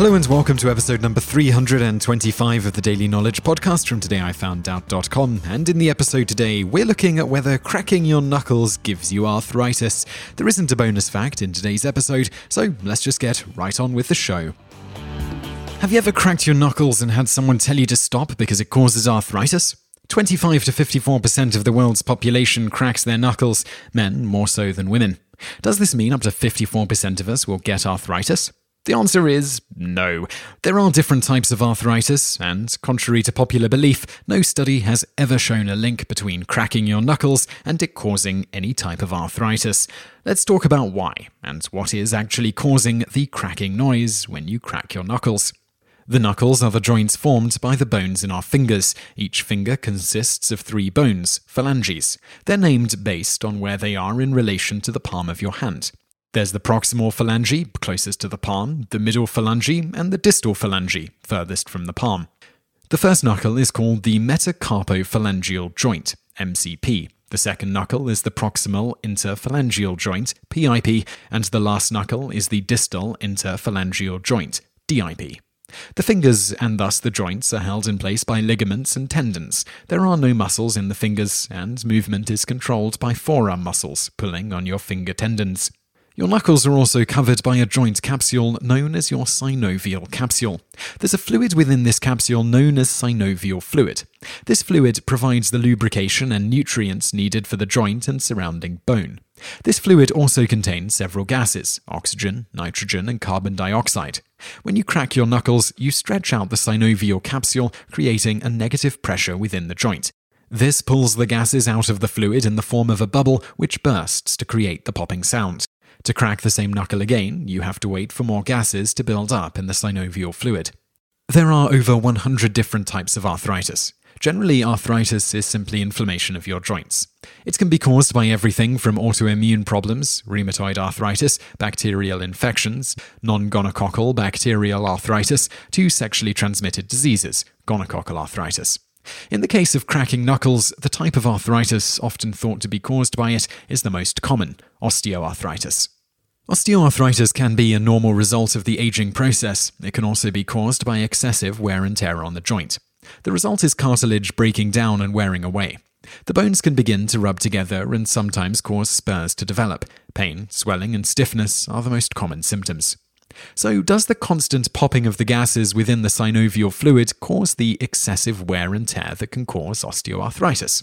Hello and welcome to episode number 325 of the Daily Knowledge Podcast from todayifoundout.com. And in the episode today, we're looking at whether cracking your knuckles gives you arthritis. There isn't a bonus fact in today's episode, so let's just get right on with the show. Have you ever cracked your knuckles and had someone tell you to stop because it causes arthritis? 25 to 54% of the world's population cracks their knuckles, men more so than women. Does this mean up to 54% of us will get arthritis? The answer is no. There are different types of arthritis, and contrary to popular belief, no study has ever shown a link between cracking your knuckles and it causing any type of arthritis. Let's talk about why, and what is actually causing the cracking noise when you crack your knuckles. The knuckles are the joints formed by the bones in our fingers. Each finger consists of three bones, phalanges. They're named based on where they are in relation to the palm of your hand. There's the proximal phalange, closest to the palm, the middle phalange, and the distal phalange, furthest from the palm. The first knuckle is called the metacarpophalangeal joint, MCP. The second knuckle is the proximal interphalangeal joint, PIP, and the last knuckle is the distal interphalangeal joint, DIP. The fingers and thus the joints are held in place by ligaments and tendons. There are no muscles in the fingers, and movement is controlled by forearm muscles pulling on your finger tendons. Your knuckles are also covered by a joint capsule known as your synovial capsule. There's a fluid within this capsule known as synovial fluid. This fluid provides the lubrication and nutrients needed for the joint and surrounding bone. This fluid also contains several gases oxygen, nitrogen, and carbon dioxide. When you crack your knuckles, you stretch out the synovial capsule, creating a negative pressure within the joint. This pulls the gases out of the fluid in the form of a bubble, which bursts to create the popping sound. To crack the same knuckle again, you have to wait for more gases to build up in the synovial fluid. There are over 100 different types of arthritis. Generally, arthritis is simply inflammation of your joints. It can be caused by everything from autoimmune problems, rheumatoid arthritis, bacterial infections, non gonococcal bacterial arthritis, to sexually transmitted diseases, gonococcal arthritis. In the case of cracking knuckles, the type of arthritis often thought to be caused by it is the most common osteoarthritis. Osteoarthritis can be a normal result of the aging process. It can also be caused by excessive wear and tear on the joint. The result is cartilage breaking down and wearing away. The bones can begin to rub together and sometimes cause spurs to develop. Pain, swelling, and stiffness are the most common symptoms. So, does the constant popping of the gases within the synovial fluid cause the excessive wear and tear that can cause osteoarthritis?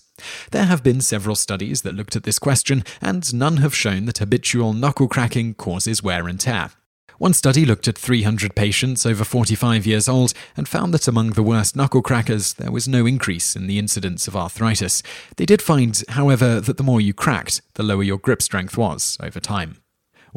There have been several studies that looked at this question, and none have shown that habitual knuckle cracking causes wear and tear. One study looked at 300 patients over 45 years old and found that among the worst knuckle crackers, there was no increase in the incidence of arthritis. They did find, however, that the more you cracked, the lower your grip strength was over time.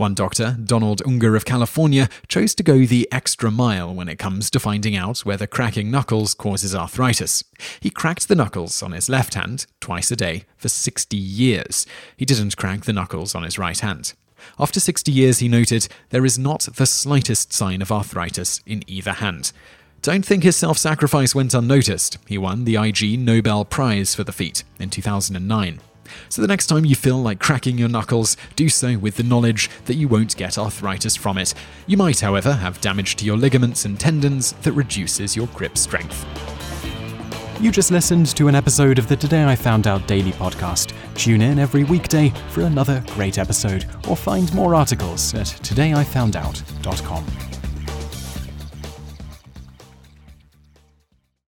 One doctor, Donald Unger of California, chose to go the extra mile when it comes to finding out whether cracking knuckles causes arthritis. He cracked the knuckles on his left hand twice a day for 60 years. He didn't crack the knuckles on his right hand. After 60 years, he noted, there is not the slightest sign of arthritis in either hand. Don't think his self sacrifice went unnoticed. He won the Ig Nobel Prize for the feat in 2009. So the next time you feel like cracking your knuckles, do so with the knowledge that you won't get arthritis from it. You might, however, have damage to your ligaments and tendons that reduces your grip strength. You just listened to an episode of the Today I Found Out Daily podcast. Tune in every weekday for another great episode or find more articles at todayifoundout.com.